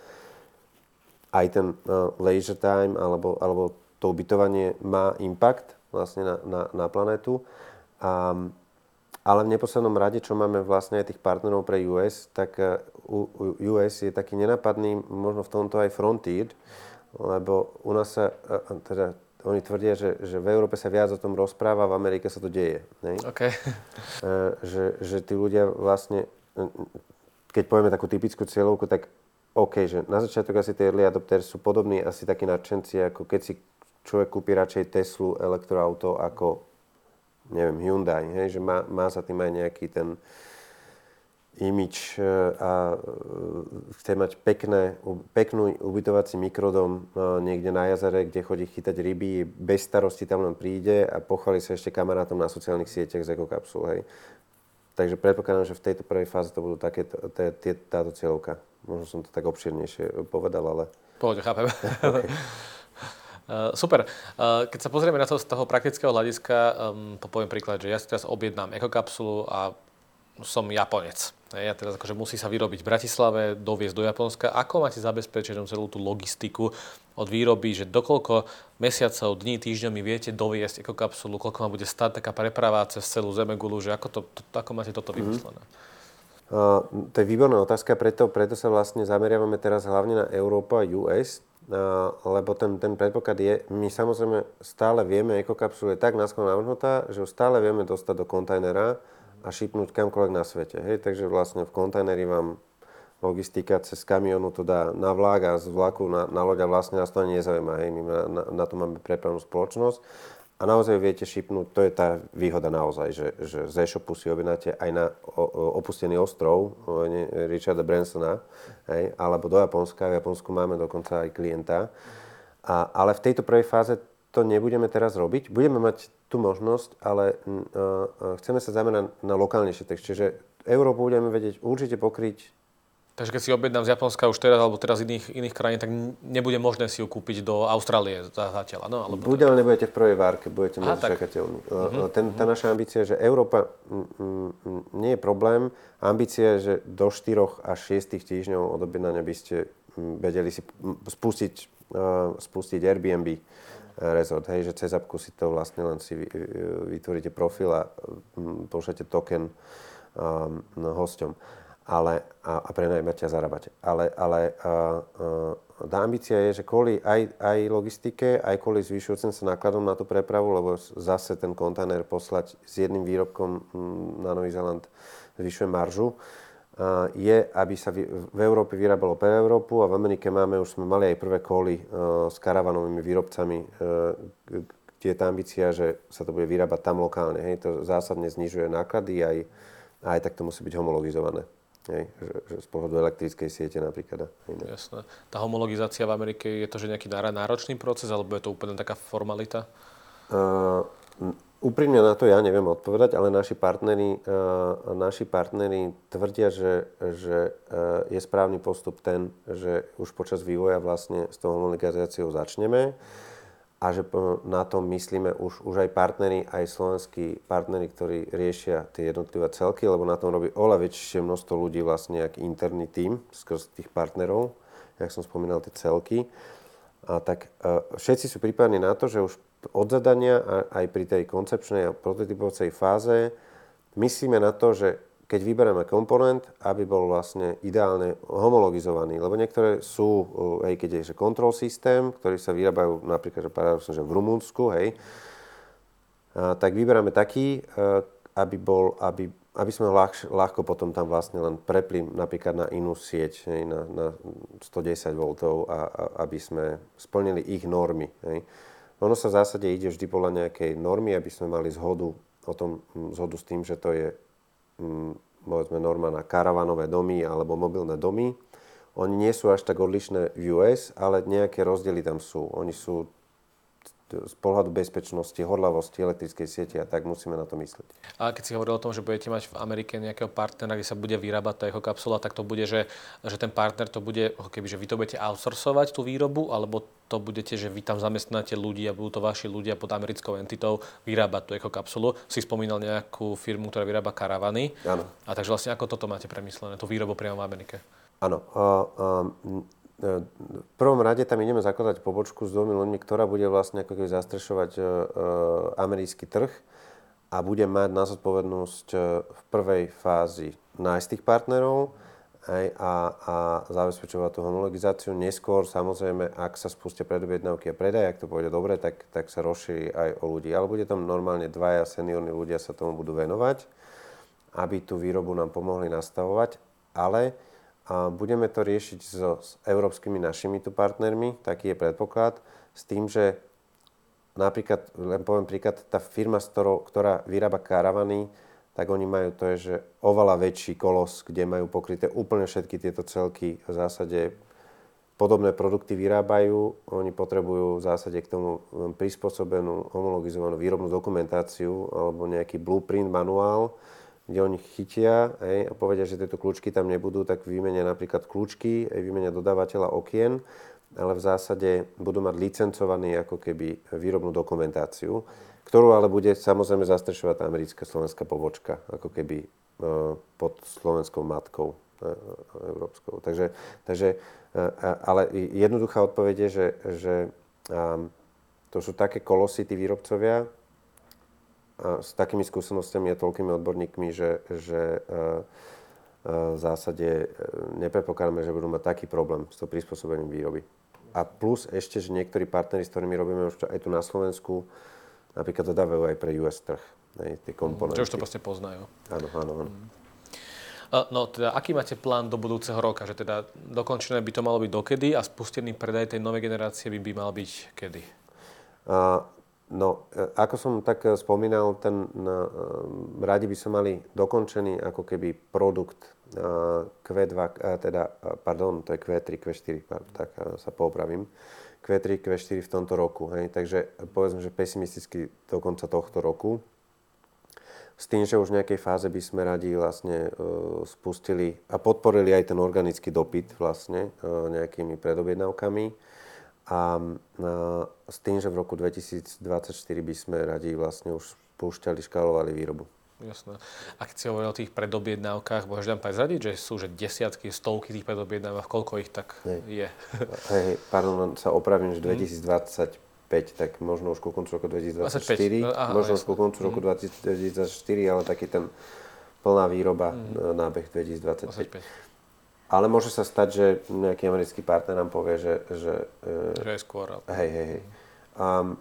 aj ten uh, leisure time alebo, alebo to ubytovanie má impact vlastne na, na, na planetu. A, ale v neposlednom rade, čo máme vlastne aj tých partnerov pre US, tak uh, US je taký nenapadný, možno v tomto aj frontier, lebo u nás sa, uh, teda oni tvrdia, že, že v Európe sa viac o tom rozpráva, v Amerike sa to deje. Ne? Okay. Uh, že, že tí ľudia vlastne, keď povieme takú typickú cieľovku, tak OK, že na začiatok asi tie early adopters sú podobní asi takí nadšenci, ako keď si človek kúpi radšej Teslu elektroauto ako, neviem, Hyundai, hej, že má, má sa tým aj nejaký ten imič e, a e, chce mať pekné, peknú ubytovací mikrodom e, niekde na jazere, kde chodí chytať ryby, bez starosti tam len príde a pochváli sa ešte kamarátom na sociálnych sieťach z ekokapsul, hej. Takže predpokladám, že v tejto prvej fáze to budú také, táto cieľovka. Možno som to tak obširnejšie povedal, ale... Pohode, chápem. Okay. Super. Keď sa pozrieme na to z toho praktického hľadiska, um, poviem príklad, že ja si teraz objednám ekokapsulu a som Japonec. Ja teraz akože musí sa vyrobiť v Bratislave, doviezť do Japonska. Ako máte zabezpečenú celú tú logistiku od výroby, že dokoľko mesiacov, dní, týždňov mi viete doviesť ekokapsulu, koľko ma bude stať taká preprava cez celú Zemegulu, že ako, to, to, ako máte toto mm-hmm. vymyslené? Uh, to je výborná otázka, preto, preto sa vlastne zameriavame teraz hlavne na Európa a US, uh, lebo ten, ten predpoklad je, my samozrejme stále vieme, ekokapsula je tak náskoro navrhnutá, že ju stále vieme dostať do kontajnera a šipnúť kamkoľvek na svete. Hej? Takže vlastne v kontajneri vám logistika cez kamionu to dá na vlak a z vlaku na, na loď a vlastne nás to ani nezaujíma. Hej? My na, na, to máme prepravnú spoločnosť a naozaj viete šipnúť, to je tá výhoda naozaj, že, že z e-shopu si objednáte aj na opustený ostrov Richarda Bransona, hej, alebo do Japonska, v Japonsku máme dokonca aj klienta. A, ale v tejto prvej fáze to nebudeme teraz robiť. Budeme mať tú možnosť, ale uh, chceme sa zamerať na lokálnejšie text. Čiže Európu budeme vedieť určite pokryť Takže keď si objednám z Japonska už teraz, alebo teraz iných, iných krajín, tak nebude možné si ju kúpiť do Austrálie zatiaľ, no? Alebo Bude, ale nebudete v prvej várke, budete mať čakateľný. Uh-huh. Ten, tá naša ambícia, že Európa m, m, nie je problém. Ambícia je, že do 4 až 6 týždňov od objednania by ste vedeli si spustiť, uh, spustiť Airbnb resort, hej, že cez appku si to vlastne len si vytvoríte profil a pošlete token um, hosťom ale, a, a prenajmete a zarábate. Ale, ale a, a, tá ambícia je, že kvôli aj, aj logistike, aj kvôli zvyšujúcim sa nákladom na tú prepravu, lebo zase ten kontajner poslať s jedným výrobkom na Nový Zeland zvyšuje maržu, je, aby sa v, Európe vyrábalo pre Európu a v Amerike máme, už sme mali aj prvé koly s karavanovými výrobcami, a, kde je tá ambícia, že sa to bude vyrábať tam lokálne. Hej. To zásadne znižuje náklady aj, aj tak to musí byť homologizované. Hej, že, že z pohľadu elektrickej siete napríklad. Jasné. Tá homologizácia v Amerike, je to že nejaký náročný proces, alebo je to úplne taká formalita? Uh, úprimne na to ja neviem odpovedať, ale naši partneri, uh, naši partneri tvrdia, že, že uh, je správny postup ten, že už počas vývoja vlastne s tou homologizáciou začneme. A že na tom myslíme už, už aj partneri, aj slovenskí partneri, ktorí riešia tie jednotlivé celky, lebo na tom robí oľa väčšie množstvo ľudí vlastne jak interný tím skrz tých partnerov, jak som spomínal, tie celky. A tak uh, všetci sú pripravení na to, že už od zadania aj pri tej koncepčnej a prototypovacej fáze myslíme na to, že keď vyberieme komponent, aby bol vlastne ideálne homologizovaný. Lebo niektoré sú, hej, keď je že control systém, ktorý sa vyrábajú napríklad, že paradoxne, že v Rumunsku, hej, a, tak vyberáme taký, aby, bol, aby, aby sme ľahš, ľahko potom tam vlastne len prepli napríklad na inú sieť, hej, na, na 110 V a, a aby sme splnili ich normy. Hej. Ono sa v zásade ide vždy podľa nejakej normy, aby sme mali zhodu o tom, zhodu s tým, že to je mm, povedzme norma na karavanové domy alebo mobilné domy. Oni nie sú až tak odlišné v US, ale nejaké rozdiely tam sú. Oni sú z pohľadu bezpečnosti, horlavosti elektrickej siete a tak musíme na to myslieť. A keď si hovoril o tom, že budete mať v Amerike nejakého partnera, kde sa bude vyrábať tá jeho kapsula, tak to bude, že, že ten partner to bude, keby, že vy to budete outsourcovať tú výrobu, alebo to budete, že vy tam zamestnáte ľudí a budú to vaši ľudia pod americkou entitou vyrábať tú kapsulu. Si spomínal nejakú firmu, ktorá vyrába karavany. Áno. A takže vlastne ako toto máte premyslené, tú výrobu priamo v Amerike? Áno. Uh, um, v prvom rade tam ideme zakladať pobočku s dvomi ľuďmi, ktorá bude vlastne ako keby zastrešovať uh, americký trh a bude mať na zodpovednosť uh, v prvej fázi nájsť tých partnerov aj, a, a zabezpečovať tú homologizáciu. Neskôr, samozrejme, ak sa spustia predobjednávky a predaj, ak to pôjde dobre, tak, tak sa rozšíri aj o ľudí. Ale bude tam normálne dvaja seniorní ľudia sa tomu budú venovať, aby tú výrobu nám pomohli nastavovať. Ale a budeme to riešiť so, s európskymi našimi tu partnermi, taký je predpoklad, s tým, že napríklad, len poviem príklad, tá firma, ktorá vyrába karavany, tak oni majú to je, že oveľa väčší kolos, kde majú pokryté úplne všetky tieto celky. V zásade podobné produkty vyrábajú, oni potrebujú v zásade k tomu prispôsobenú, homologizovanú výrobnú dokumentáciu alebo nejaký blueprint, manuál, kde oni chytia hej, a povedia, že tieto kľúčky tam nebudú, tak vymenia napríklad kľúčky, aj vymenia dodávateľa okien, ale v zásade budú mať licencovaný ako keby výrobnú dokumentáciu, ktorú ale bude samozrejme zastrešovať tá americká slovenská pobočka, ako keby e, pod slovenskou matkou e, európskou. Takže, takže e, ale jednoduchá odpoveď je, že, že to sú také kolosy, tí výrobcovia, s takými skúsenostiami a toľkými odborníkmi, že, že e, e, v zásade e, nepredpokladáme, že budú mať taký problém s to prispôsobením výroby. A plus ešte, že niektorí partneri, s ktorými robíme už aj tu na Slovensku, napríklad dodávajú aj pre US trh aj tie komponenty. Čo už to proste poznajú. Áno, áno, áno. No teda, aký máte plán do budúceho roka? Že teda dokončené by to malo byť dokedy a spustený predaj tej novej generácie by, by mal byť kedy? Uh, No, e, ako som tak e, spomínal, ten, e, radi by sme mali dokončený ako keby produkt Q2, teda, pardon, to je Q3, Q4, tak sa popravím. Q3, Q4 v tomto roku. Hej. Takže povedzme, že pesimisticky do konca tohto roku. S tým, že už v nejakej fáze by sme radi vlastne uh, spustili a podporili aj ten organický dopyt vlastne uh, nejakými predobjednávkami a, s tým, že v roku 2024 by sme radi vlastne už spúšťali, škálovali výrobu. Jasné. A keď si hovoril o tých predobjednávkach, môžeš nám prezradiť, že sú že desiatky, stovky tých predobjednávok, koľko ich tak Hej. je? Hej, pardon, sa opravím, že 2025, mm. tak možno už ku koncu roku 2024, 25. No, aha, možno už ku koncu roku 2024, mhm. ale taký ten plná výroba, mm. nábeh 2025. 25. Ale môže sa stať, že nejaký americký partner nám povie, že... Že, e, že je skôr. Hej, hej, hej. Um,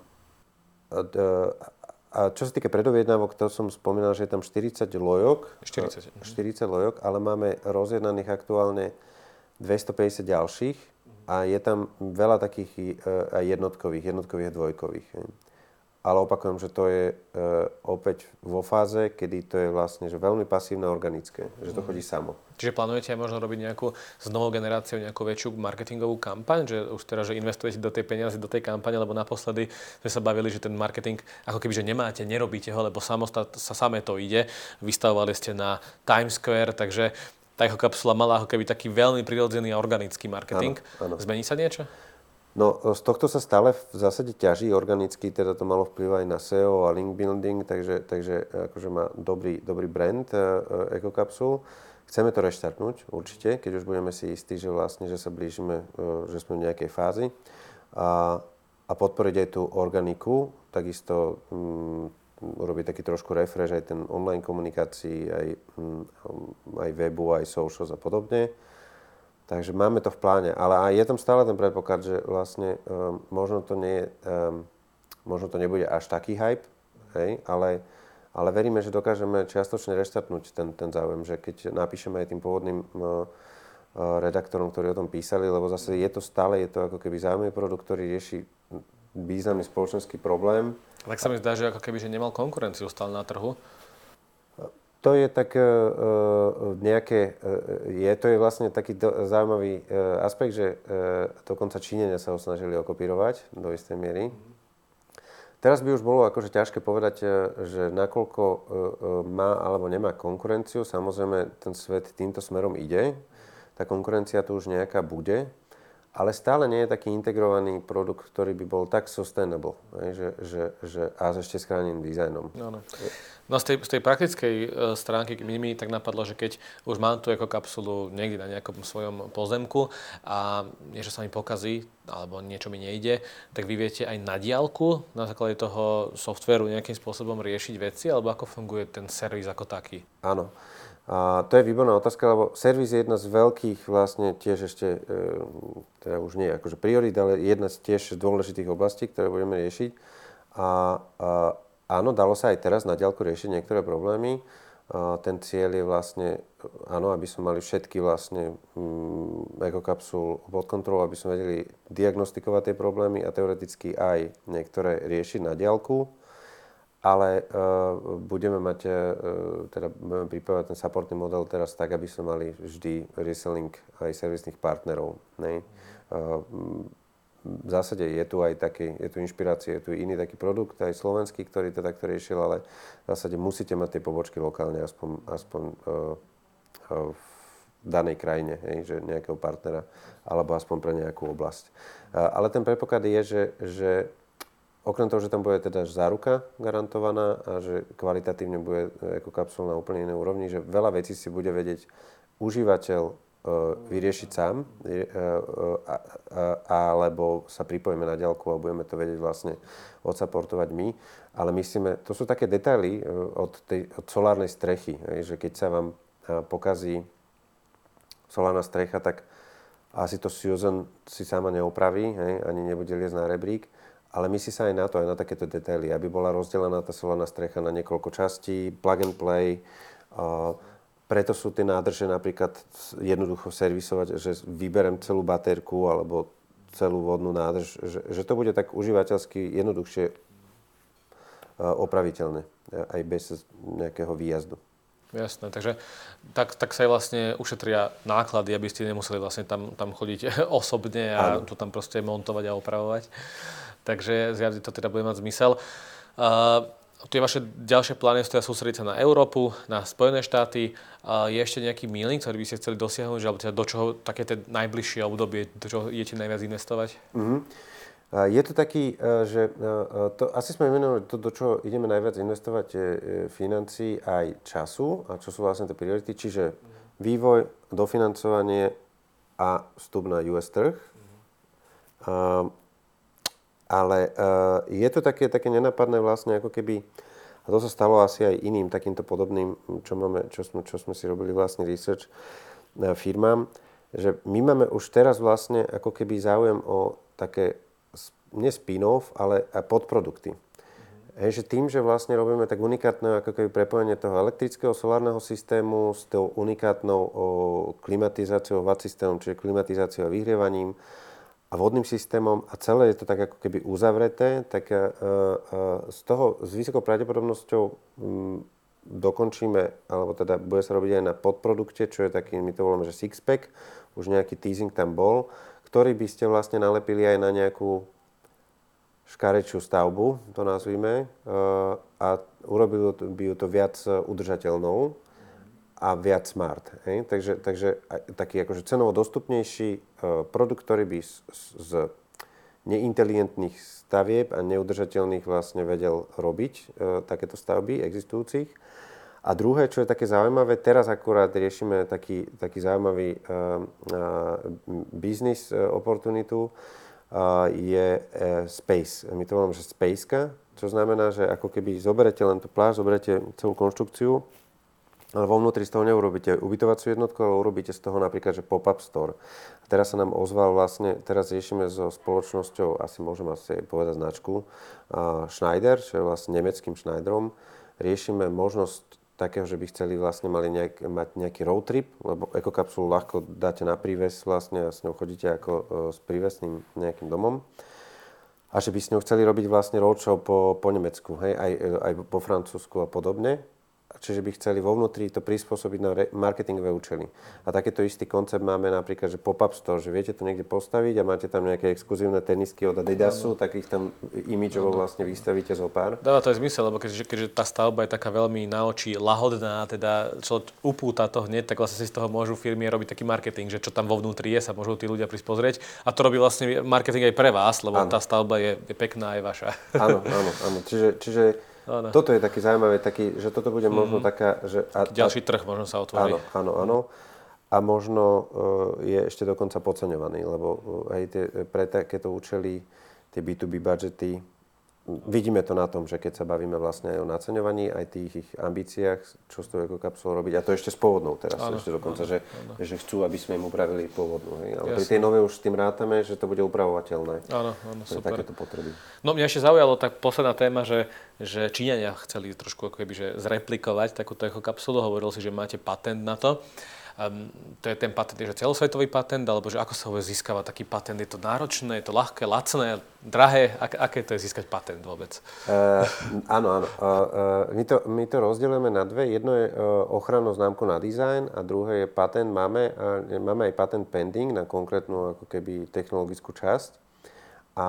a, čo sa týka predobjednávok, to som spomínal, že je tam 40 lojok. 40. 40 lojok, ale máme rozjednaných aktuálne 250 ďalších a je tam veľa takých e, jednotkových, jednotkových a dvojkových ale opakujem, že to je e, opäť vo fáze, kedy to je vlastne že veľmi pasívne organické, že to mhm. chodí samo. Čiže plánujete aj možno robiť nejakú s novou generáciou nejakú väčšiu marketingovú kampaň, že už teraz, že investujete do tej peniazy, do tej kampane, lebo naposledy sme sa bavili, že ten marketing ako keby, že nemáte, nerobíte ho, lebo samostat, sa samé to ide. Vystavovali ste na Times Square, takže tá jeho kapsula mala ako keby taký veľmi prirodzený a organický marketing. Ano, ano. Zmení sa niečo? No z tohto sa stále v zásade ťaží organicky, teda to malo vplyv aj na SEO a link building, takže, takže akože má dobrý, dobrý brand uh, EcoCapsule. Chceme to reštartnúť určite, keď už budeme si istí, že vlastne, že sa blížime, uh, že sme v nejakej fázi. A, a podporiť aj tú organiku, takisto um, urobiť taký trošku refresh aj ten online komunikácii, aj, um, aj webu, aj socials a podobne. Takže máme to v pláne, ale aj je tam stále ten predpoklad, že vlastne um, možno to nie um, možno to nebude až taký hype, hej, ale ale veríme, že dokážeme čiastočne reštartnúť ten, ten záujem, že keď napíšeme aj tým pôvodným uh, redaktorom, ktorí o tom písali, lebo zase je to stále, je to ako keby zaujímavý produkt, ktorý rieši významný spoločenský problém. Tak sa mi zdá, že ako keby že nemal konkurenciu stále na trhu. To je tak uh, nejaké, uh, je, to je vlastne taký do, zaujímavý aspekt, že dokonca Číňania sa ho snažili okopírovať do istej miery. Teraz by už bolo akože ťažké povedať, e, že nakoľko e, e, má alebo nemá konkurenciu. Samozrejme, ten svet týmto smerom ide. Tá konkurencia tu už nejaká bude ale stále nie je taký integrovaný produkt, ktorý by bol tak sustainable že, že, že, a ešte s chráneným dizajnom. No, no. no z, tej, z tej praktickej uh, stránky mi, mi tak napadlo, že keď už mám tu ako kapsulu niekde na nejakom svojom pozemku a niečo sa mi pokazí alebo niečo mi nejde, tak vy viete aj na diálku na základe toho softveru nejakým spôsobom riešiť veci alebo ako funguje ten servis ako taký? Áno. A to je výborná otázka, lebo servis je jedna z veľkých vlastne tiež ešte, e, teda už nie akože priorit, ale jedna z tiež dôležitých oblastí, ktoré budeme riešiť. A, a áno, dalo sa aj teraz na diaľku riešiť niektoré problémy. A ten cieľ je vlastne, áno, aby sme mali všetky vlastne mm, ekokapsul pod kontrolou, aby sme vedeli diagnostikovať tie problémy a teoreticky aj niektoré riešiť na diaľku ale uh, budeme mať, uh, teda budeme pripravať ten supportný model teraz tak, aby sme mali vždy reselling aj servisných partnerov. Ne? Uh, v zásade je tu aj taký, je tu inšpirácia, je tu iný taký produkt, aj slovenský, ktorý to takto riešil, ale v zásade musíte mať tie pobočky lokálne, aspoň, aspoň uh, uh, v danej krajine, hej, že nejakého partnera, alebo aspoň pre nejakú oblasť. Ale ten predpoklad je, že, že Okrem toho, že tam bude teda záruka garantovaná a že kvalitatívne bude ako kapsul na úplne inej úrovni, že veľa vecí si bude vedieť užívateľ e, vyriešiť sám, e, e, alebo sa pripojíme na ďalku a budeme to vedieť vlastne odsaportovať my. Ale myslíme, to sú také detaily od, tej, od solárnej strechy, že keď sa vám pokazí solárna strecha, tak asi to Susan si sama neopraví, ani nebude liesť na rebrík ale myslí sa aj na to, aj na takéto detaily, aby bola rozdelená tá solárna strecha na niekoľko častí, plug and play. Uh, preto sú tie nádrže napríklad jednoducho servisovať, že vyberem celú baterku alebo celú vodnú nádrž, že, že to bude tak užívateľsky jednoduchšie uh, opraviteľné, aj bez nejakého výjazdu. Jasné, takže tak, tak sa aj vlastne ušetria náklady, aby ste nemuseli vlastne tam, tam chodiť osobne a ano. to tam proste montovať a opravovať takže zjavne to teda bude mať zmysel. Uh, tie vaše ďalšie plány sú teda sústrediť sa na Európu, na Spojené štáty. Uh, je ešte nejaký milník, ktorý by ste chceli dosiahnuť, alebo teda do čoho také tie najbližšie obdobie, do čoho idete najviac investovať? Mm-hmm. Je to taký, že to, asi sme menovali to, do čoho ideme najviac investovať, je financí aj času a čo sú vlastne tie priority, čiže vývoj, dofinancovanie a vstup na US trh. Mm-hmm ale uh, je to také, také nenapadné vlastne ako keby, a to sa stalo asi aj iným takýmto podobným, čo, máme, čo, sme, čo sme si robili vlastne research uh, firmám, že my máme už teraz vlastne ako keby záujem o také, nie spin-off, ale aj podprodukty. Mm-hmm. Hej, že tým, že vlastne robíme tak unikátne ako keby prepojenie toho elektrického solárneho systému s tou unikátnou o, klimatizáciou, VAT systémom, čiže klimatizáciou a vyhrievaním, a vodným systémom a celé je to tak ako keby uzavreté, tak uh, uh, z toho s vysokou pravdepodobnosťou um, dokončíme, alebo teda bude sa robiť aj na podprodukte, čo je taký, my to voláme, že six-pack, už nejaký teasing tam bol, ktorý by ste vlastne nalepili aj na nejakú škarečiu stavbu, to nazvime, uh, a urobilo by ju to viac udržateľnou a viac smart. Hej? Takže, takže taký akože cenovo dostupnejší uh, produkt, ktorý by z, z neinteligentných stavieb a neudržateľných vlastne vedel robiť uh, takéto stavby existujúcich. A druhé, čo je také zaujímavé, teraz akurát riešime taký, taký zaujímavý uh, uh, business opportunitu, je space. My to voláme, že spaceka, čo znamená, že ako keby zoberete len tú pláž, zoberete celú konštrukciu, ale vo vnútri z toho neurobíte ubytovaciu jednotku, ale urobíte z toho napríklad, že pop-up store. A teraz sa nám ozval vlastne, teraz riešime so spoločnosťou, asi môžem asi povedať značku, Schneider, čo je vlastne nemeckým Schneiderom. Riešime možnosť takého, že by chceli vlastne mali nejak, mať nejaký road trip, lebo ekokapsulu ľahko dáte na príves vlastne a s ňou chodíte ako uh, s prívesným nejakým domom. A že by s ňou chceli robiť vlastne roadshow po, po Nemecku, hej, aj, aj po Francúzsku a podobne čiže by chceli vo vnútri to prispôsobiť na re- marketingové účely. A takéto istý koncept máme napríklad, že pop-up store, že viete to niekde postaviť a máte tam nejaké exkluzívne tenisky od Adidasu, tak ich tam imidžovo vlastne vystavíte zo pár. Dáva to aj zmysel, lebo keďže, keďže tá stavba je taká veľmi na oči lahodná, teda čo upúta to hneď, tak vlastne si z toho môžu firmy robiť taký marketing, že čo tam vo vnútri je, sa môžu tí ľudia prísť pozrieť. A to robí vlastne marketing aj pre vás, lebo ano. tá stavba je, je pekná aj vaša. Áno, áno, áno. Čiže, čiže Áno. Toto je taký zaujímavý, taký, že toto bude možno mm. taká... Že, a, Ďalší trh možno sa otvorí. Áno, áno, áno. A možno uh, je ešte dokonca podceňovaný, lebo uh, aj tie, pre takéto účely tie B2B budžety Vidíme to na tom, že keď sa bavíme vlastne aj o naceňovaní, aj tých ich ambíciách, čo s tou ekokapsulou robiť, a to ešte s pôvodnou teraz, áno, ešte dokonca, áno, že, áno. že chcú, aby sme im upravili pôvodnú. Hej? Ale Jasne. pri tej novej už s tým rátame, že to bude upravovateľné. Áno, áno, super. takéto potreby. No mňa ešte zaujalo tak posledná téma, že, že Číňania chceli trošku ako keby, že zreplikovať takúto ekokapsulu. Hovoril si, že máte patent na to. Um, to je ten patent, že celosvetový patent, alebo že ako sa vôbec získava taký patent? Je to náročné, je to ľahké, lacné, drahé? Ak, aké to je získať patent vôbec? Uh, áno, áno. Uh, uh, my, to, my to rozdielujeme na dve. Jedno je uh, ochrannú známku na design a druhé je patent. Máme, uh, máme aj patent pending na konkrétnu ako keby technologickú časť. A, a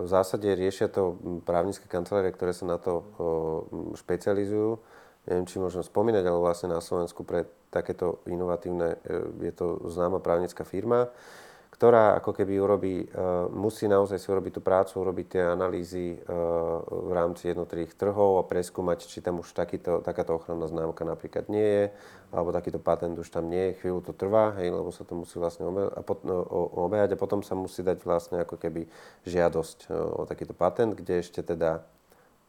v zásade riešia to právnické kancelárie, ktoré sa na to špecializujú neviem, či môžem spomínať, ale vlastne na Slovensku pre takéto inovatívne, e, je to známa právnická firma, ktorá ako keby urobí, e, musí naozaj si urobiť tú prácu, urobiť tie analýzy e, v rámci jednotlivých trhov a preskúmať, či tam už takýto, takáto ochranná známka napríklad nie je, alebo takýto patent už tam nie je, chvíľu to trvá, hej, lebo sa to musí vlastne no, obehať a potom sa musí dať vlastne ako keby žiadosť o takýto patent, kde ešte teda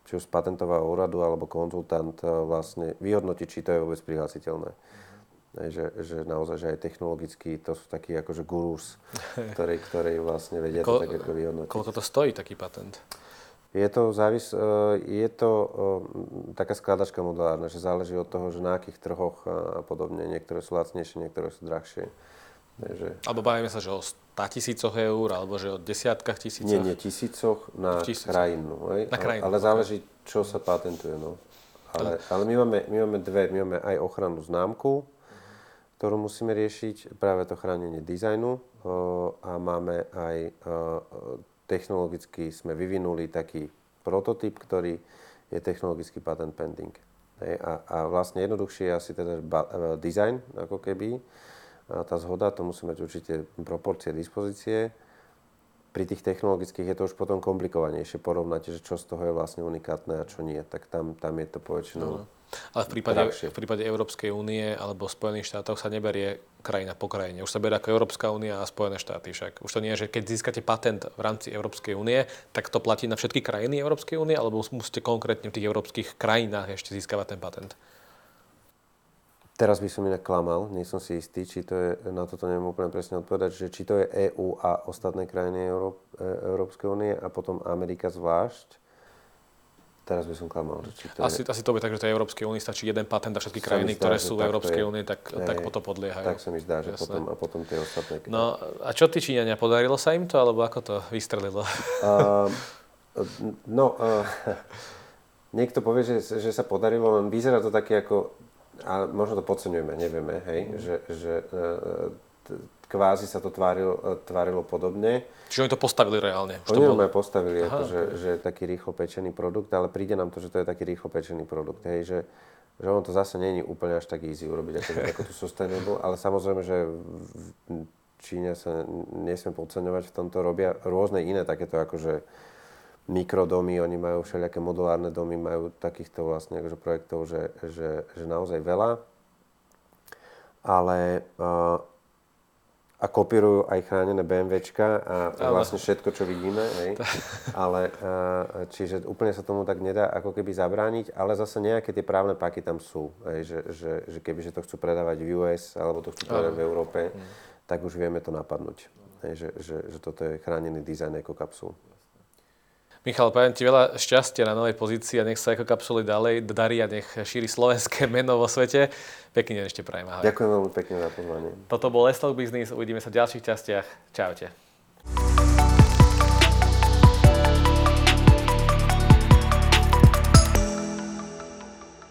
či už z patentového úradu alebo konzultant e, vlastne vyhodnotí, či to je vôbec prihlásiteľné. Mm-hmm. Že, že naozaj, že aj technologicky to sú takí akože gurús, ktorí, ktorí vlastne vedia Ko, to tak ako vyhodnotiť. Koľko to stojí taký patent? Je to, závis, e, je to e, taká skladačka modulárna, že záleží od toho, že na akých trhoch a podobne. Niektoré sú lacnejšie, niektoré sú drahšie. Takže... Alebo bavíme sa, že o 100 tisícoch eur, alebo že o desiatkách tisícoch? Nie, nie, tisícoch na tisícoch. krajinu. Hej? Na krajinu. Ale záleží, čo sa patentuje. No. Ale, ale my, máme, my máme dve. My máme aj ochrannú známku, ktorú musíme riešiť, práve to chránenie dizajnu a máme aj technologicky sme vyvinuli taký prototyp, ktorý je technologický patent pending. A, a vlastne jednoduchšie je asi teda design, ako keby, tá zhoda, to musí mať určite proporcie dispozície. Pri tých technologických je to už potom komplikovanejšie porovnať, že čo z toho je vlastne unikátne a čo nie. Tak tam, tam je to poväčšinou no. Ale v prípade, v prípade Európskej únie alebo Spojených štátov sa neberie krajina po krajine. Už sa berie ako Európska únia a Spojené štáty však. Už to nie je, že keď získate patent v rámci Európskej únie, tak to platí na všetky krajiny Európskej únie, alebo musíte konkrétne v tých európskych krajinách ešte získavať ten patent? Teraz by som inak klamal, nie som si istý, či to je, na toto neviem úplne presne odpovedať, že či to je EÚ a ostatné krajiny Euró- e, Európskej únie a potom Amerika zvlášť. Teraz by som klamal. Či to asi, je... asi to by tak, že tej Európskej únii stačí jeden patent a všetky krajiny, zdá, ktoré sú v Európskej únii, tak, je, tak potom podliehajú. Tak sa mi zdá, že potom, a potom tie ostatné. No a čo ty Číňania, podarilo sa im to, alebo ako to vystrelilo? Uh, no, uh, niekto povie, že, že sa podarilo, len vyzerá to také ako a možno to podceňujeme, nevieme, hej, mm. že, že e, kvázi sa to tvárilo, e, tvárilo podobne. Čiže oni to postavili reálne? Už oni to bol... postavili, Aha, ako, že, že je taký rýchlo pečený produkt, ale príde nám to, že to je taký rýchlo pečený produkt, hej, že, že ono to zase není úplne až tak easy urobiť, ako, ako tu sustainable, ale samozrejme, že v Číne sa nesme podceňovať, v tomto robia rôzne iné takéto akože mikrodomy, oni majú všelijaké modulárne domy, majú takýchto vlastne akože projektov, že, že, že naozaj veľa. Ale, uh, a kopírujú aj chránené BMWčka a Ale. vlastne všetko, čo vidíme. Hej. Ale, čiže úplne sa tomu tak nedá ako keby zabrániť, ale zase nejaké tie právne paky tam sú. Hej, že, že, že keby že to chcú predávať v US alebo to chcú predávať v Európe, mm. tak už vieme to napadnúť. Hej, že, že, že toto je chránený dizajn ekokapsul. Michal, prajem ti veľa šťastia na novej pozícii a nech sa ako kapsuly ďalej darí a nech šíri slovenské meno vo svete. Pekný deň ešte prajem. Ahoj. Ďakujem veľmi pekne za pozvanie. Toto bol Lestok Business, uvidíme sa v ďalších častiach. Čaute.